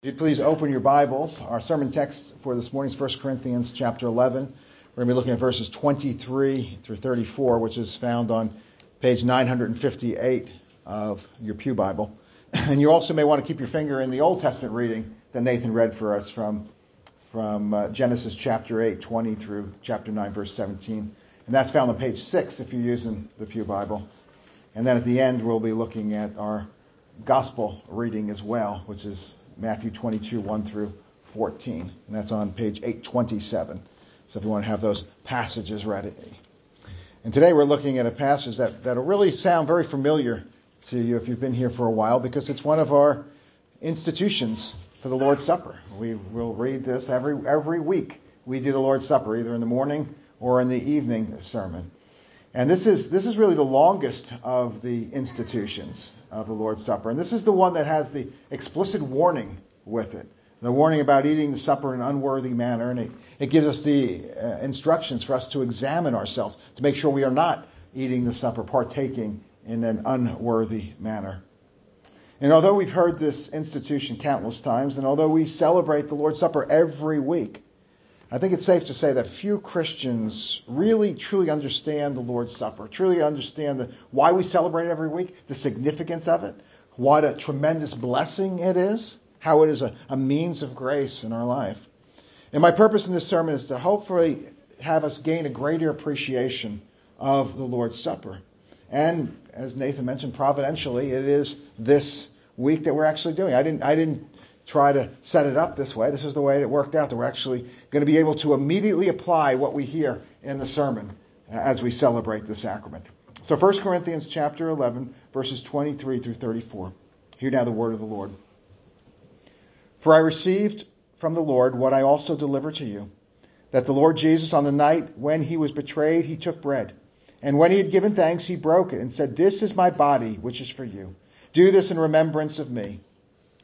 If you'd please open your Bibles, our sermon text for this morning is 1 Corinthians chapter 11. We're going to be looking at verses 23 through 34, which is found on page 958 of your Pew Bible. And you also may want to keep your finger in the Old Testament reading that Nathan read for us from, from uh, Genesis chapter 8, 20 through chapter 9, verse 17. And that's found on page 6 if you're using the Pew Bible. And then at the end, we'll be looking at our gospel reading as well, which is Matthew 22, 1 through 14. And that's on page 827. So if you want to have those passages ready. And today we're looking at a passage that, that'll really sound very familiar to you if you've been here for a while because it's one of our institutions for the Lord's Supper. We will read this every, every week. We do the Lord's Supper either in the morning or in the evening sermon. And this is, this is really the longest of the institutions of the Lord's Supper. And this is the one that has the explicit warning with it. The warning about eating the supper in an unworthy manner. And it, it gives us the uh, instructions for us to examine ourselves to make sure we are not eating the supper, partaking in an unworthy manner. And although we've heard this institution countless times, and although we celebrate the Lord's Supper every week, I think it's safe to say that few Christians really truly understand the Lord's Supper, truly understand the, why we celebrate it every week, the significance of it, what a tremendous blessing it is, how it is a, a means of grace in our life. And my purpose in this sermon is to hopefully have us gain a greater appreciation of the Lord's Supper. And as Nathan mentioned, providentially, it is this week that we're actually doing. I didn't, I didn't try to set it up this way. This is the way it worked out that we're actually going to be able to immediately apply what we hear in the sermon uh, as we celebrate the sacrament. So 1 Corinthians chapter 11 verses 23 through 34. Hear now the word of the Lord. For I received from the Lord what I also delivered to you, that the Lord Jesus on the night when he was betrayed, he took bread. And when he had given thanks, he broke it and said, This is my body, which is for you. Do this in remembrance of me.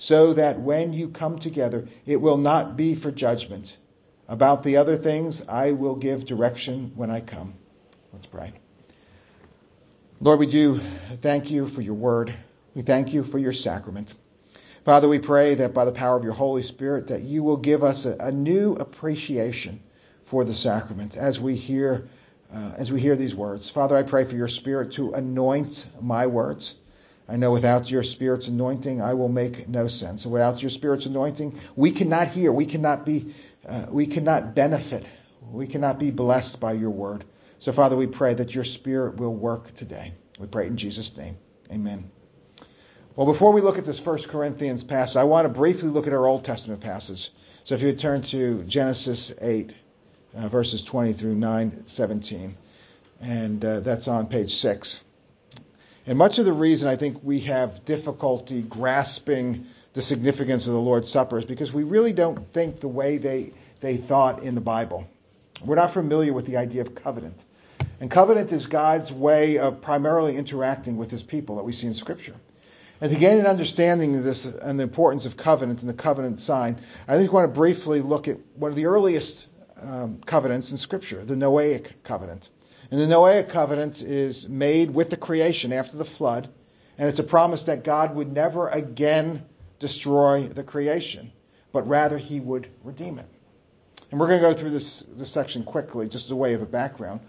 so that when you come together, it will not be for judgment. About the other things, I will give direction when I come. Let's pray. Lord, we do thank you for your word. We thank you for your sacrament. Father, we pray that by the power of your Holy Spirit, that you will give us a, a new appreciation for the sacrament as we hear uh, as we hear these words. Father, I pray for your Spirit to anoint my words. I know without your Spirit's anointing, I will make no sense. Without your Spirit's anointing, we cannot hear, we cannot be, uh, we cannot benefit, we cannot be blessed by your word. So, Father, we pray that your Spirit will work today. We pray in Jesus' name. Amen. Well, before we look at this First Corinthians passage, I want to briefly look at our Old Testament passage. So, if you would turn to Genesis 8, uh, verses 20 through 9, 17, and uh, that's on page 6. And much of the reason I think we have difficulty grasping the significance of the Lord's Supper is because we really don't think the way they, they thought in the Bible. We're not familiar with the idea of covenant. And covenant is God's way of primarily interacting with his people that we see in Scripture. And to gain an understanding of this and the importance of covenant and the covenant sign, I think I want to briefly look at one of the earliest um, covenants in Scripture, the Noahic covenant. And the Noahic covenant is made with the creation after the flood, and it's a promise that God would never again destroy the creation, but rather he would redeem it. And we're going to go through this, this section quickly, just as a way of a background.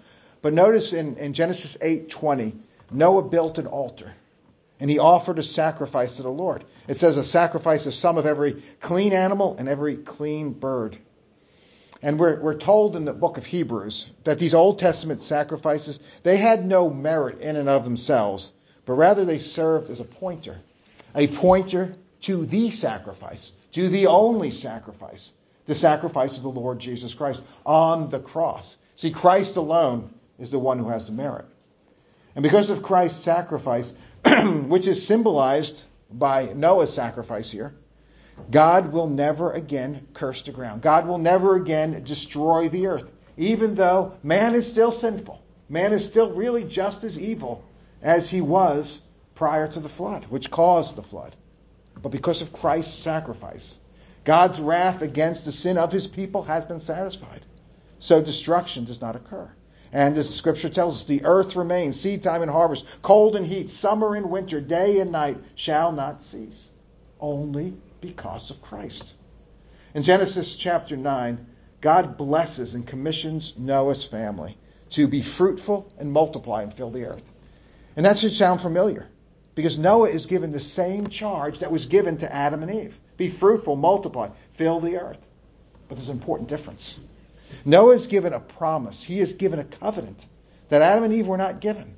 But notice in, in Genesis 8:20, Noah built an altar. and he offered a sacrifice to the Lord. It says a sacrifice of some of every clean animal and every clean bird. And we're, we're told in the book of Hebrews that these Old Testament sacrifices, they had no merit in and of themselves, but rather they served as a pointer, a pointer to the sacrifice, to the only sacrifice, the sacrifice of the Lord Jesus Christ on the cross. See, Christ alone is the one who has the merit. And because of Christ's sacrifice, which is symbolized by Noah's sacrifice here, God will never again curse the ground. God will never again destroy the earth, even though man is still sinful. Man is still really just as evil as he was prior to the flood, which caused the flood. But because of Christ's sacrifice, God's wrath against the sin of his people has been satisfied. So destruction does not occur. And as the scripture tells us, the earth remains, seed time and harvest, cold and heat, summer and winter, day and night shall not cease. Only because of Christ. In Genesis chapter 9, God blesses and commissions Noah's family to be fruitful and multiply and fill the earth. And that should sound familiar because Noah is given the same charge that was given to Adam and Eve be fruitful, multiply, fill the earth. But there's an important difference. Noah is given a promise, he is given a covenant that Adam and Eve were not given.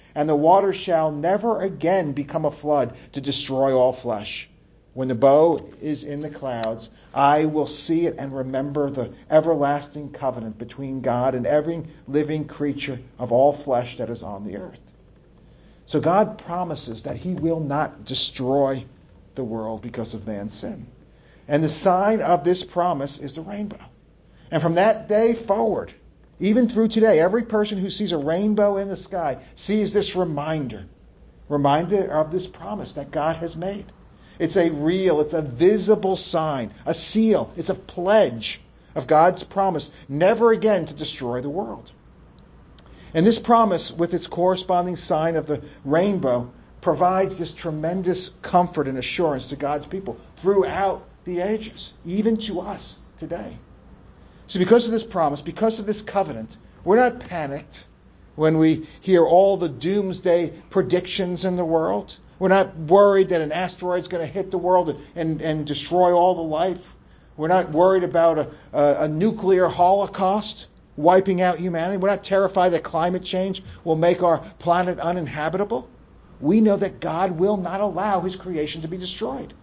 and the water shall never again become a flood to destroy all flesh. When the bow is in the clouds, I will see it and remember the everlasting covenant between God and every living creature of all flesh that is on the earth. So God promises that He will not destroy the world because of man's sin. And the sign of this promise is the rainbow. And from that day forward, even through today, every person who sees a rainbow in the sky sees this reminder, reminder of this promise that God has made. It's a real, it's a visible sign, a seal, it's a pledge of God's promise never again to destroy the world. And this promise, with its corresponding sign of the rainbow, provides this tremendous comfort and assurance to God's people throughout the ages, even to us today. So, because of this promise, because of this covenant, we're not panicked when we hear all the doomsday predictions in the world. We're not worried that an asteroid is going to hit the world and, and, and, destroy all the life. We're not worried about a, a, a nuclear holocaust wiping out humanity. We're not terrified that climate change will make our planet uninhabitable. We know that God will not allow his creation to be destroyed.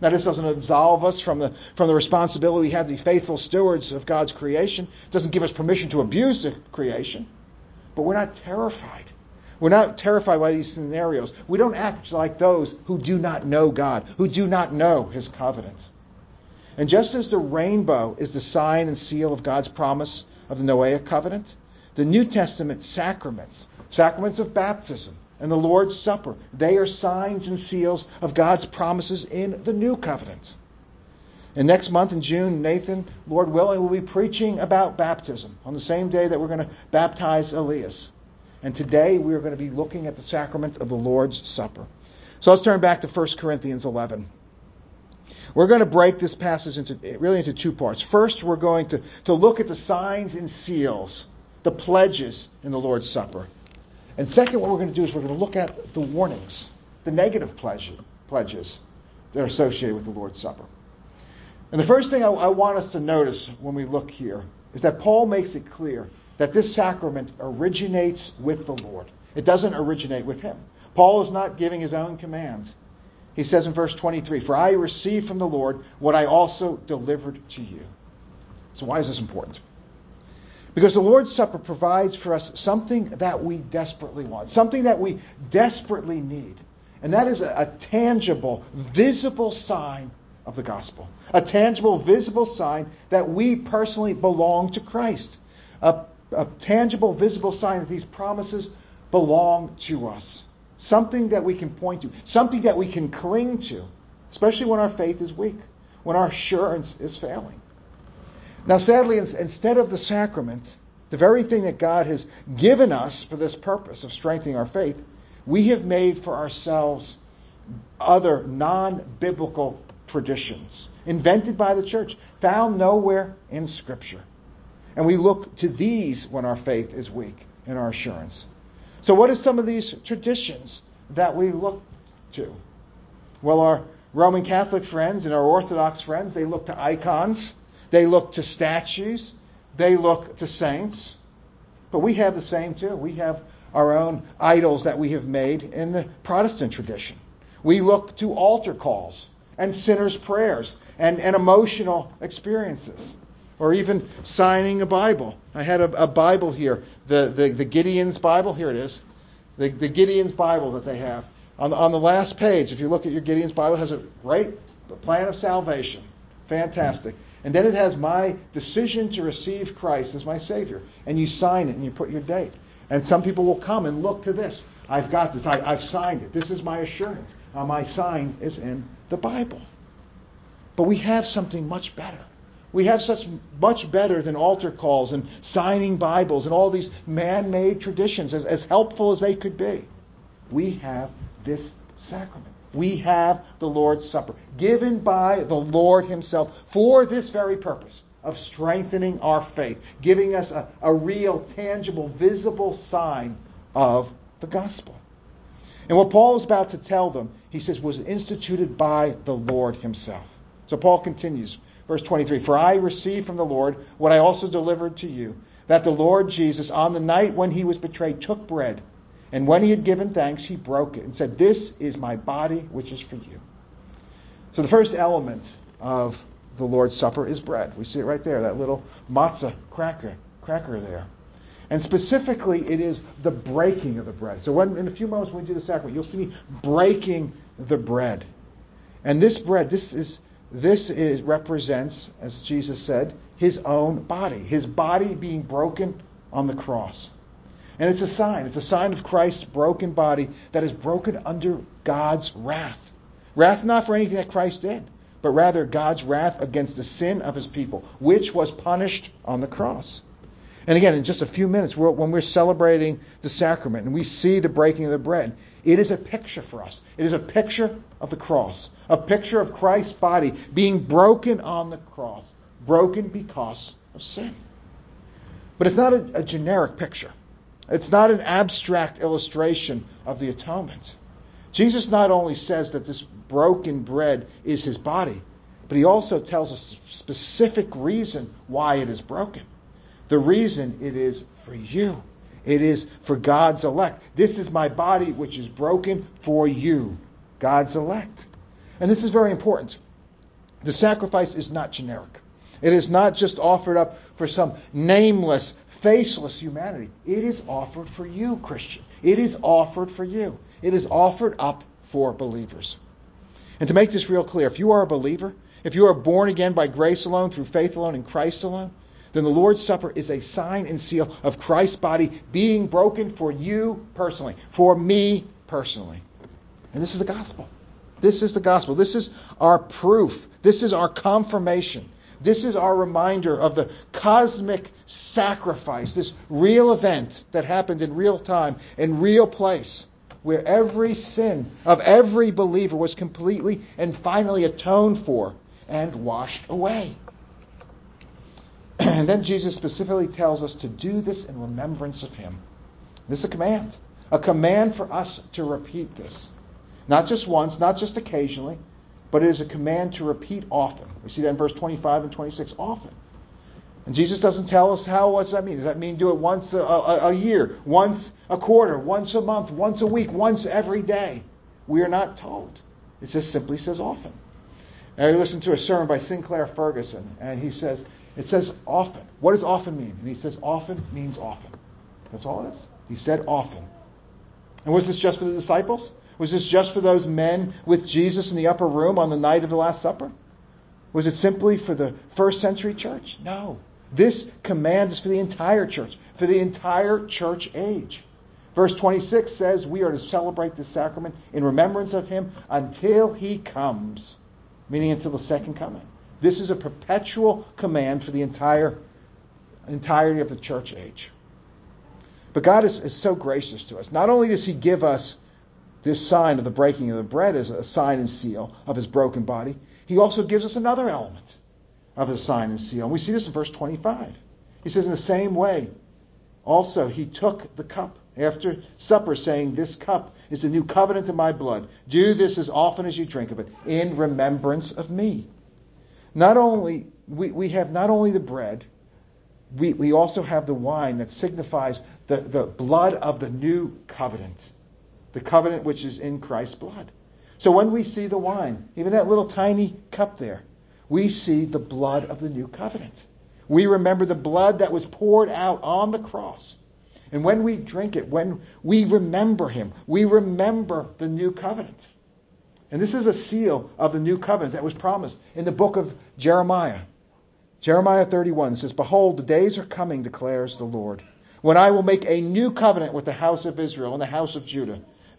Now, this doesn't absolve us from the, from the responsibility we have to be faithful stewards of God's creation. It doesn't give us permission to abuse the creation. But we're not terrified. We're not terrified by these scenarios. We don't act like those who do not know God, who do not know His covenants. And just as the rainbow is the sign and seal of God's promise of the Noahic covenant, the New Testament sacraments, sacraments of baptism, and the Lord's Supper. They are signs and seals of God's promises in the new covenant. And next month in June, Nathan, Lord willing, will be preaching about baptism on the same day that we're going to baptize Elias. And today we are going to be looking at the sacrament of the Lord's Supper. So let's turn back to 1 Corinthians 11. We're going to break this passage into really into two parts. First, we're going to, to look at the signs and seals, the pledges in the Lord's Supper. And second, what we're going to do is we're going to look at the warnings, the negative pledge, pledges that are associated with the Lord's Supper. And the first thing I, I want us to notice when we look here is that Paul makes it clear that this sacrament originates with the Lord. It doesn't originate with him. Paul is not giving his own commands. He says in verse 23, For I received from the Lord what I also delivered to you. So, why is this important? Because the Lord's Supper provides for us something that we desperately want, something that we desperately need. And that is a, a, tangible, visible sign of the gospel. A tangible, visible sign that we personally belong to Christ. A, a tangible, visible sign that these promises belong to us. Something that we can point to, something that we can cling to, especially when our faith is weak, when our assurance is failing. Now, sadly, instead of the sacrament, the very thing that God has given us for this purpose of strengthening our faith, we have made for ourselves other non biblical traditions invented by the church, found nowhere in Scripture. And we look to these when our faith is weak in our assurance. So, what are some of these traditions that we look to? Well, our Roman Catholic friends and our Orthodox friends, they look to icons they look to statues, they look to saints. But we have the same too. We have our own idols that we have made in the Protestant tradition. We look to altar calls and sinners' prayers and, and emotional experiences, or even signing a Bible. I had a, a Bible here, the, the, the, Gideon's Bible. Here it is, the, the Gideon's Bible that they have. On the, on the last page, if you look at your Gideon's Bible, it has a great plan of salvation. Fantastic. And then it has my decision to receive Christ as my Savior. And you sign it and you put your date. And some people will come and look to this. I've got this. I, have signed it. This is my assurance. Uh, my sign is in the Bible. But we have something much better. We have such much better than altar calls and signing Bibles and all these man made traditions, as, as helpful as they could be. We have this sacrament we have the Lord's Supper, given by the Lord Himself for this very purpose of strengthening our faith, giving us a, a real, tangible, visible sign of the gospel. And what Paul is about to tell them, he says, was instituted by the Lord Himself. So Paul continues, verse 23 For I received from the Lord what I also delivered to you, that the Lord Jesus, on the night when he was betrayed, took bread. And when he had given thanks, he broke it and said, This is my body, which is for you. So the first element of the Lord's Supper is bread. We see it right there, that little matzah cracker, cracker there. And specifically, it is the breaking of the bread. So when, in a few moments when we do the sacrament, you'll see me breaking the bread. And this bread, this is this is, represents, as Jesus said, his own body, his body being broken on the cross. And it's a sign. It's a sign of Christ's broken body that is broken under God's wrath. Wrath not for anything that Christ did, but rather God's wrath against the sin of his people, which was punished on the cross. And again, in just a few minutes, when we're celebrating the sacrament and we see the breaking of the bread, it is a picture for us. It is a picture of the cross, a picture of Christ's body being broken on the cross, broken because of sin. But it's not a, a generic picture. It's not an abstract illustration of the atonement. Jesus not only says that this broken bread is his body, but he also tells us a specific reason why it is broken. The reason it is for you. It is for God's elect. This is my body which is broken for you, God's elect. And this is very important. The sacrifice is not generic. It is not just offered up for some nameless faceless humanity. It is offered for you, Christian. It is offered for you. It is offered up for believers. And to make this real clear, if you are a believer, if you are born again by grace alone, through faith alone, in Christ alone, then the Lord's Supper is a sign and seal of Christ's body being broken for you personally, for me personally. And this is the gospel. This is the gospel. This is our proof. This is our confirmation this is our reminder of the cosmic sacrifice, this real event that happened in real time, in real place, where every sin of every believer was completely and finally atoned for and washed away. And then Jesus specifically tells us to do this in remembrance of him. This is a command. A command for us to repeat this. Not just once, not just occasionally, but it is a command to repeat often. We see that in verse 25 and 26 often. And Jesus doesn't tell us how, what's that mean? Does that mean do it once a, a, a year, once a quarter, once a month, once a week, once every day? We are not told. It just simply says often. And I listened to a sermon by Sinclair Ferguson, and he says, it says often. What does often mean? And he says often means often. That's all it is. He said often. And was this just for the disciples? Was this just for those men with Jesus in the upper room on the night of the Last Supper? Was it simply for the first century church? No. This command is for the entire church, for the entire church age. Verse 26 says we are to celebrate this sacrament in remembrance of him until he comes, meaning until the second coming. This is a perpetual command for the entire entirety of the church age. But God is, is so gracious to us. Not only does he give us this sign of the breaking of the bread is a sign and seal of his broken body, he also gives us another element of his sign and seal. And we see this in verse 25. He says, In the same way, also he took the cup after supper, saying, This cup is the new covenant in my blood. Do this as often as you drink of it, in remembrance of me. Not only, we, we have not only the bread, we, we also have the wine that signifies the, the blood of the new covenant, the covenant which is in Christ's blood. So when we see the wine, even that little tiny cup there, we see the blood of the new covenant. We remember the blood that was poured out on the cross. And when we drink it, when we remember him, we remember the new covenant. And this is a seal of the new covenant that was promised in the book of Jeremiah. Jeremiah 31 says, Behold, the days are coming, declares the Lord, when I will make a new covenant with the house of Israel and the house of Judah,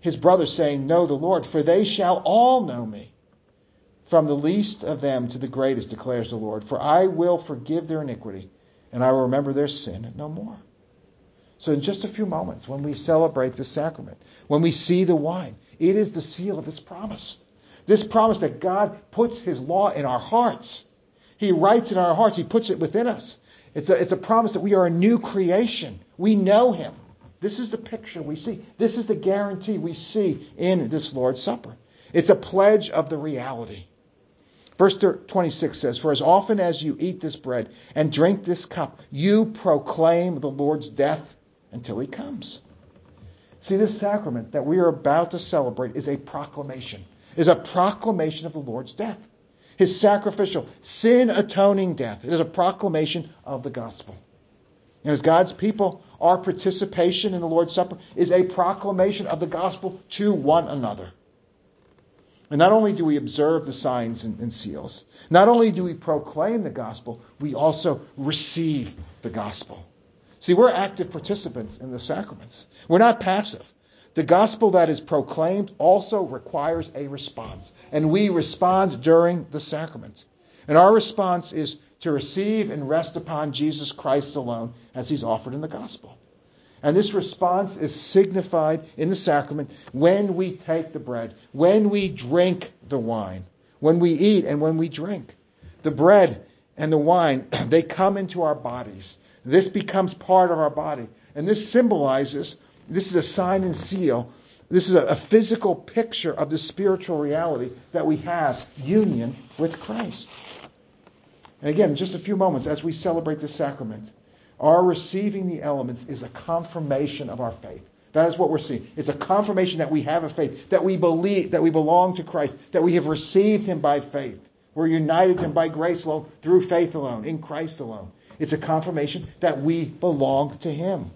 his brother, saying, Know the Lord, for they shall all know me. From the least of them to the greatest, declares the Lord. For I will forgive their iniquity, and I will remember their sin no more. So, in just a few moments, when we celebrate this sacrament, when we see the wine, it is the seal of this promise. This promise that God puts His law in our hearts. He writes in our hearts, He puts it within us. It's a, it's a promise that we are a new creation. We know Him. This is the picture we see. This is the guarantee we see in this Lord's Supper. It's a pledge of the reality. Verse 26 says, For as often as you eat this bread and drink this cup, you proclaim the Lord's death until he comes. See, this sacrament that we are about to celebrate is a proclamation is a proclamation of the Lord's death. His sacrificial, sin atoning death. It is a proclamation of the gospel. And as God's people, our participation in the Lord's Supper is a proclamation of the gospel to one another. And not only do we observe the signs and, and, seals, not only do we proclaim the gospel, we also receive the gospel. See, we're active participants in the sacraments. We're not passive. The gospel that is proclaimed also requires a response, and we respond during the sacrament. And our response is to receive and rest upon Jesus Christ alone as he's offered in the gospel. And this response is signified in the sacrament when we take the bread, when we drink the wine, when we eat and when we drink. The bread and the wine, they come into our bodies. This becomes part of our body. And this symbolizes this is a sign and seal. This is a, physical picture of the spiritual reality that we have union with Christ. And again, just a few moments as we celebrate this sacrament, our receiving the elements is a confirmation of our faith. That is what we're seeing. It's a confirmation that we have a faith, that we believe, that we belong to Christ, that we have received Him by faith. We're united to Him by grace alone, through faith alone, in Christ alone. It's a confirmation that we belong to Him.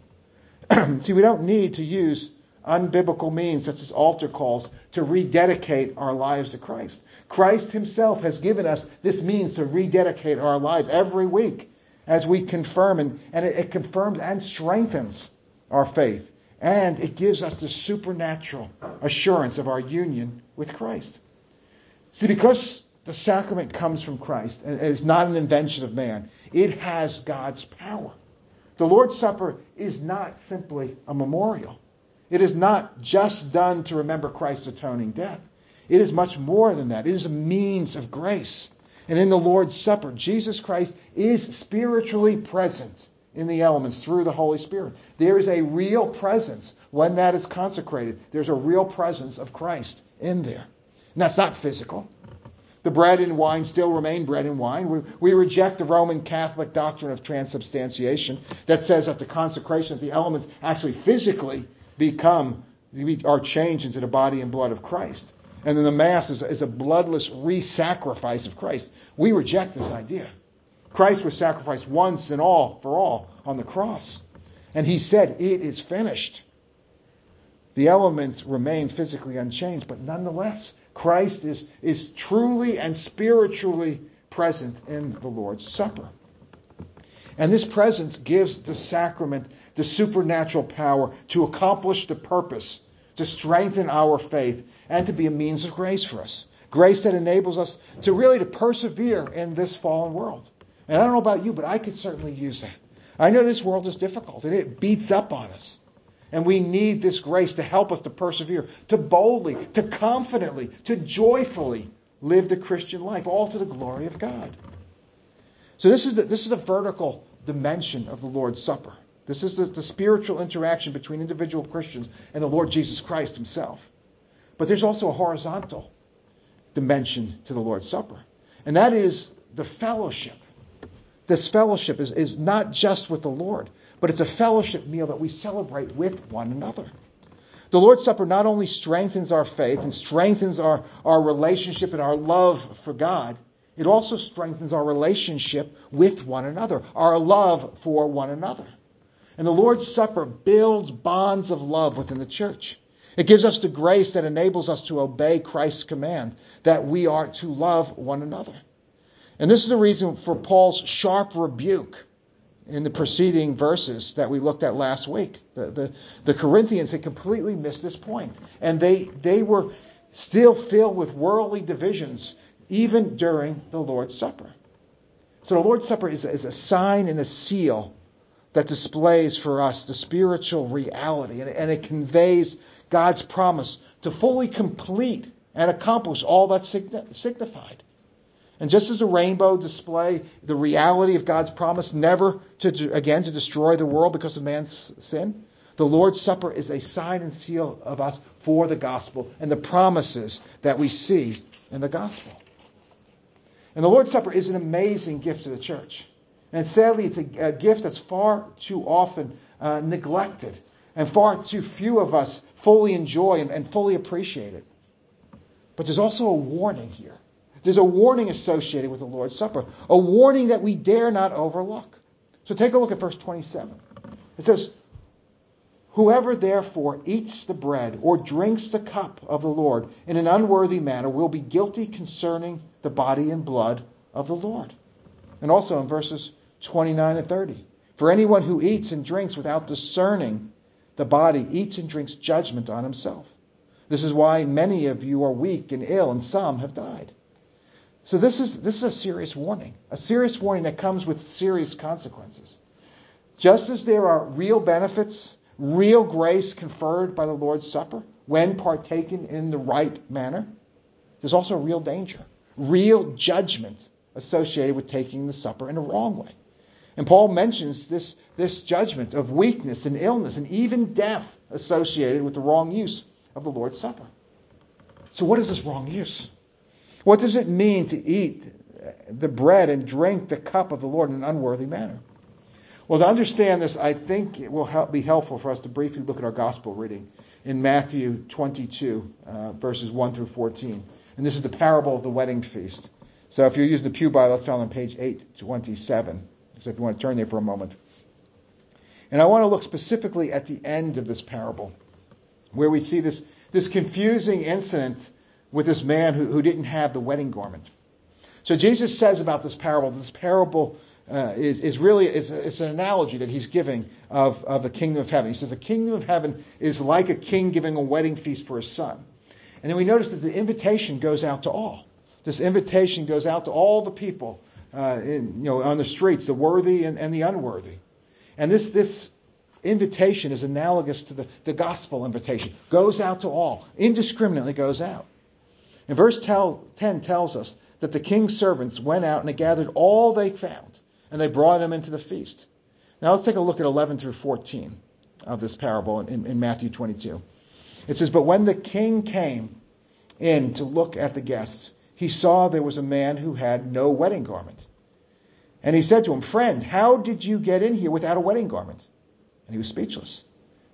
See, we don't need to use unbiblical means such as altar calls to rededicate our lives to Christ. Christ himself has given us this means to rededicate our lives every week as we confirm, and, and it, it confirms and strengthens our faith. And it gives us the supernatural assurance of our union with Christ. See, because the sacrament comes from Christ and is not an invention of man, it has God's power. The Lord's Supper is not simply a memorial. It is not just done to remember Christ's atoning death. It is much more than that. It is a means of grace. And in the Lord's Supper, Jesus Christ is spiritually present in the elements through the Holy Spirit. There is a real presence when that is consecrated. There's a real presence of Christ in there. And that's not physical. The bread and wine still remain bread and wine. We, we reject the Roman Catholic doctrine of transubstantiation that says that the consecration of the elements actually physically become are changed into the body and blood of Christ. And then the Mass is, is a bloodless re sacrifice of Christ. We reject this idea. Christ was sacrificed once and all for all on the cross. And he said, It is finished. The elements remain physically unchanged, but nonetheless, Christ is, is truly and spiritually present in the Lord's Supper. And this presence gives the sacrament the supernatural power to accomplish the purpose, to strengthen our faith, and to be a means of grace for us. Grace that enables us to really to persevere in this fallen world. And I don't know about you, but I could certainly use that. I know this world is difficult and it beats up on us. And we need this grace to help us to persevere, to boldly, to confidently, to joyfully live the Christian life, all to the glory of God. So this is the, this is the vertical dimension of the Lord's Supper. This is the, the spiritual interaction between individual Christians and the Lord Jesus Christ himself. But there's also a horizontal dimension to the Lord's Supper, and that is the fellowship. This fellowship is, is not just with the Lord, but it's a fellowship meal that we celebrate with one another. The Lord's Supper not only strengthens our faith and strengthens our, our relationship and our love for God, it also strengthens our relationship with one another, our love for one another. And the Lord's Supper builds bonds of love within the church. It gives us the grace that enables us to obey Christ's command that we are to love one another. And this is the reason for Paul's sharp rebuke in the preceding verses that we looked at last week. The, the, the, Corinthians had completely missed this point, and they, they were still filled with worldly divisions even during the Lord's Supper. So the Lord's Supper is, is a sign and a seal that displays for us the spiritual reality, and, and it conveys God's promise to fully complete and accomplish all that's signified. And just as the rainbow display the reality of God's promise never to again to destroy the world because of man's sin, the Lord's Supper is a sign and seal of us for the gospel and the promises that we see in the gospel. And the Lord's Supper is an amazing gift to the church. And sadly, it's a, a gift that's far too often uh, neglected, and far too few of us fully enjoy and, and fully appreciate it. But there's also a warning here. There's a warning associated with the Lord's Supper, a warning that we dare not overlook. So take a look at verse 27. It says, Whoever therefore eats the bread or drinks the cup of the Lord in an unworthy manner will be guilty concerning the body and blood of the Lord. And also in verses 29 and 30. For anyone who eats and drinks without discerning the body eats and drinks judgment on himself. This is why many of you are weak and ill, and some have died. So this is this is a serious warning, a serious warning that comes with serious consequences. Just as there are real benefits, real grace conferred by the Lord's Supper when partaken in the right manner, there's also real danger, real judgment associated with taking the supper in a wrong way. And Paul mentions this, this judgment of weakness and illness and even death associated with the wrong use of the Lord's Supper. So, what is this wrong use? What does it mean to eat the bread and drink the cup of the Lord in an unworthy manner? Well, to understand this, I think it will help, be helpful for us to briefly look at our gospel reading in Matthew 22, uh, verses 1 through 14. And this is the parable of the wedding feast. So if you're using the Pew Bible, that's found on page 827. So if you want to turn there for a moment. And I want to look specifically at the end of this parable, where we see this, this confusing incident with this man who, who didn't have the wedding garment. So Jesus says about this parable, this parable uh, is, is really it's an analogy that he's giving of, of the kingdom of heaven. He says the kingdom of heaven is like a king giving a wedding feast for his son. And then we notice that the invitation goes out to all. This invitation goes out to all the people uh, in, you know, on the streets, the worthy and, and the unworthy. And this, this invitation is analogous to the, the gospel invitation. Goes out to all, indiscriminately goes out. And verse 10 tells us that the king's servants went out and they gathered all they found, and they brought him into the feast. Now let's take a look at 11 through 14 of this parable in, in Matthew 22. It says, But when the king came in to look at the guests, he saw there was a man who had no wedding garment. And he said to him, Friend, how did you get in here without a wedding garment? And he was speechless.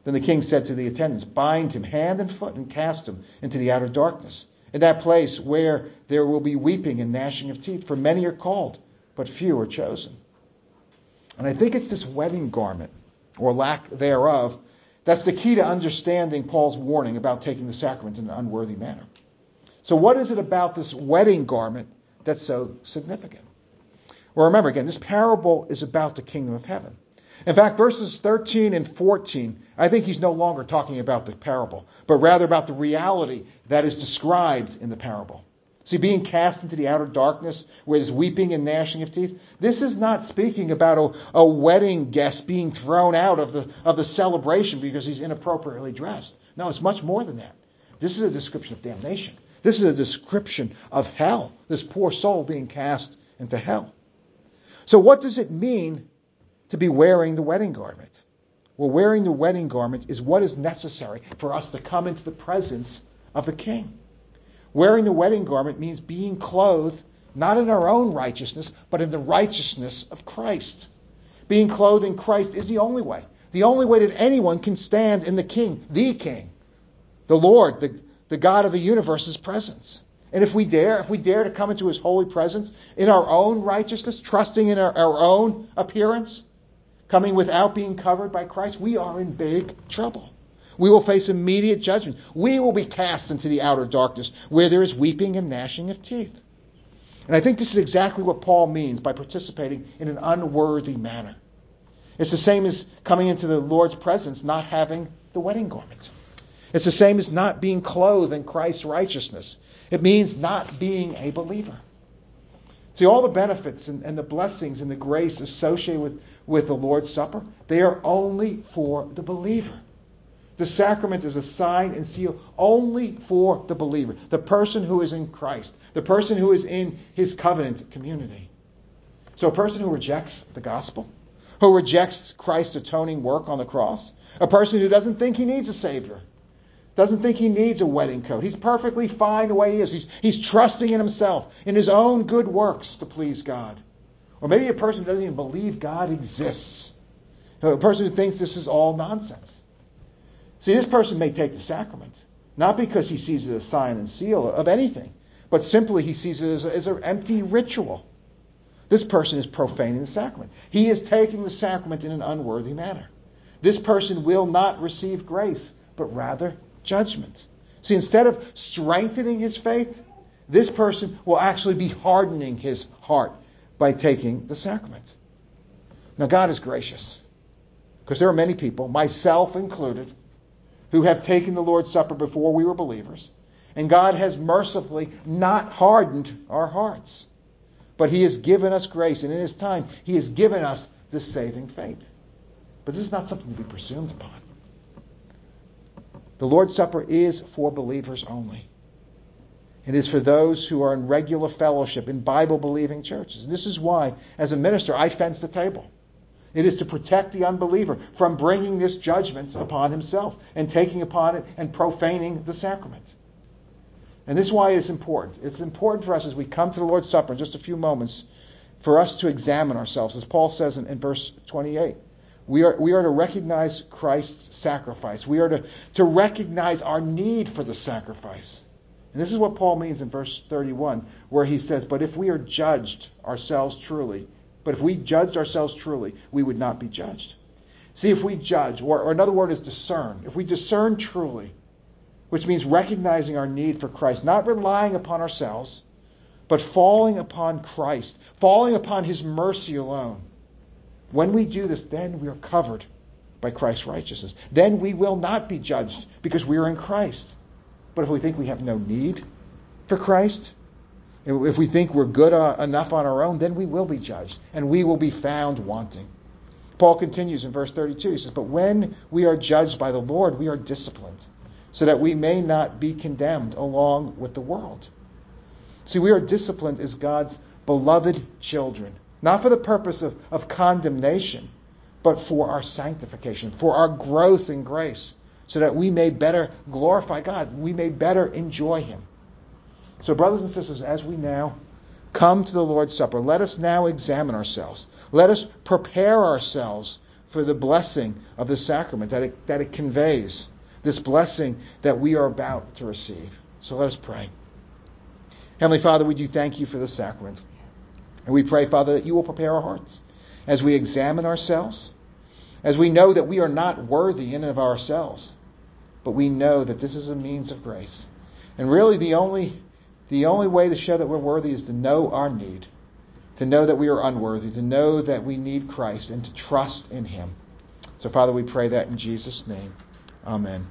Then the king said to the attendants, Bind him hand and foot and cast him into the outer darkness, in that place where there will be weeping and gnashing of teeth, for many are called, but few are chosen. And I think it's this wedding garment, or lack thereof, that's the key to understanding Paul's warning about taking the sacrament in an unworthy manner. So, what is it about this wedding garment that's so significant? Well, remember again, this parable is about the kingdom of heaven. In fact, verses 13 and 14, I think he's no longer talking about the parable, but rather about the reality that is described in the parable. See, being cast into the outer darkness where there's weeping and gnashing of teeth, this is not speaking about a, a, wedding guest being thrown out of the, of the celebration because he's inappropriately dressed. No, it's much more than that. This is a description of damnation. This is a description of hell, this poor soul being cast into hell. So, what does it mean to be wearing the wedding garment? Well, wearing the wedding garment is what is necessary for us to come into the presence of the king. Wearing the wedding garment means being clothed not in our own righteousness, but in the righteousness of Christ. Being clothed in Christ is the only way. The only way that anyone can stand in the King, the King, the Lord, the, the God of the universe's presence. And if we dare, if we dare to come into his holy presence in our own righteousness, trusting in our, our own appearance, coming without being covered by Christ, we are in big trouble. We will face immediate judgment. We will be cast into the outer darkness where there is weeping and gnashing of teeth. And I think this is exactly what Paul means by participating in an unworthy manner. It's the same as coming into the Lord's presence not having the wedding garment. It's the same as not being clothed in Christ's righteousness. It means not being a believer. See, all the benefits and, and the blessings and the grace associated with, with the Lord's Supper, they are only for the believer. The sacrament is a sign and seal only for the believer, the person who is in Christ, the person who is in his covenant community. So a person who rejects the gospel, who rejects Christ's atoning work on the cross, a person who doesn't think he needs a savior, doesn't think he needs a wedding coat. He's perfectly fine the way he is. He's, he's trusting in himself, in his own good works to please God. Or maybe a person who doesn't even believe God exists. A person who thinks this is all nonsense. See, this person may take the sacrament, not because he sees it as a sign and seal of anything, but simply he sees it as, as an empty ritual. This person is profaning the sacrament. He is taking the sacrament in an unworthy manner. This person will not receive grace, but rather judgment. See, instead of strengthening his faith, this person will actually be hardening his heart by taking the sacrament. Now, God is gracious because there are many people, myself included, who have taken the Lord's Supper before we were believers. And God has mercifully not hardened our hearts. But He has given us grace, and in His time, He has given us the saving faith. But this is not something to be presumed upon. The Lord's Supper is for believers only. It is for those who are in regular fellowship in Bible believing churches. And this is why, as a minister, I fence the table. It is to protect the unbeliever from bringing this judgment upon himself and taking upon it and profaning the sacrament. And this is why it's important. It's important for us as we come to the Lord's Supper in just a few moments for us to examine ourselves. As Paul says in, in verse 28, we are, we are to recognize Christ's sacrifice. We are to, to recognize our need for the sacrifice. And this is what Paul means in verse 31, where he says, But if we are judged ourselves truly, but if we judged ourselves truly, we would not be judged. See, if we judge, or, or another word is discern, if we discern truly, which means recognizing our need for Christ, not relying upon ourselves, but falling upon Christ, falling upon His mercy alone. When we do this, then we are covered by Christ's righteousness. Then we will not be judged because we are in Christ. But if we think we have no need for Christ, if we think we're good uh, enough on our own, then we will be judged and we will be found wanting. Paul continues in verse 32. He says, But when we are judged by the Lord, we are disciplined, so that we may not be condemned along with the world. See, we are disciplined as God's beloved children, not for the purpose of, of condemnation, but for our sanctification, for our growth in grace, so that we may better glorify God, we may better enjoy Him. So, brothers and sisters, as we now come to the Lord's Supper, let us now examine ourselves. Let us prepare ourselves for the blessing of the sacrament that it, that it conveys, this blessing that we are about to receive. So let us pray. Heavenly Father, we do thank you for the sacrament. And we pray, Father, that you will prepare our hearts as we examine ourselves, as we know that we are not worthy in and of ourselves, but we know that this is a means of grace. And really the only the only way to show that we're worthy is to know our need, to know that we are unworthy, to know that we need Christ, and to trust in Him. So, Father, we pray that in Jesus' name. Amen.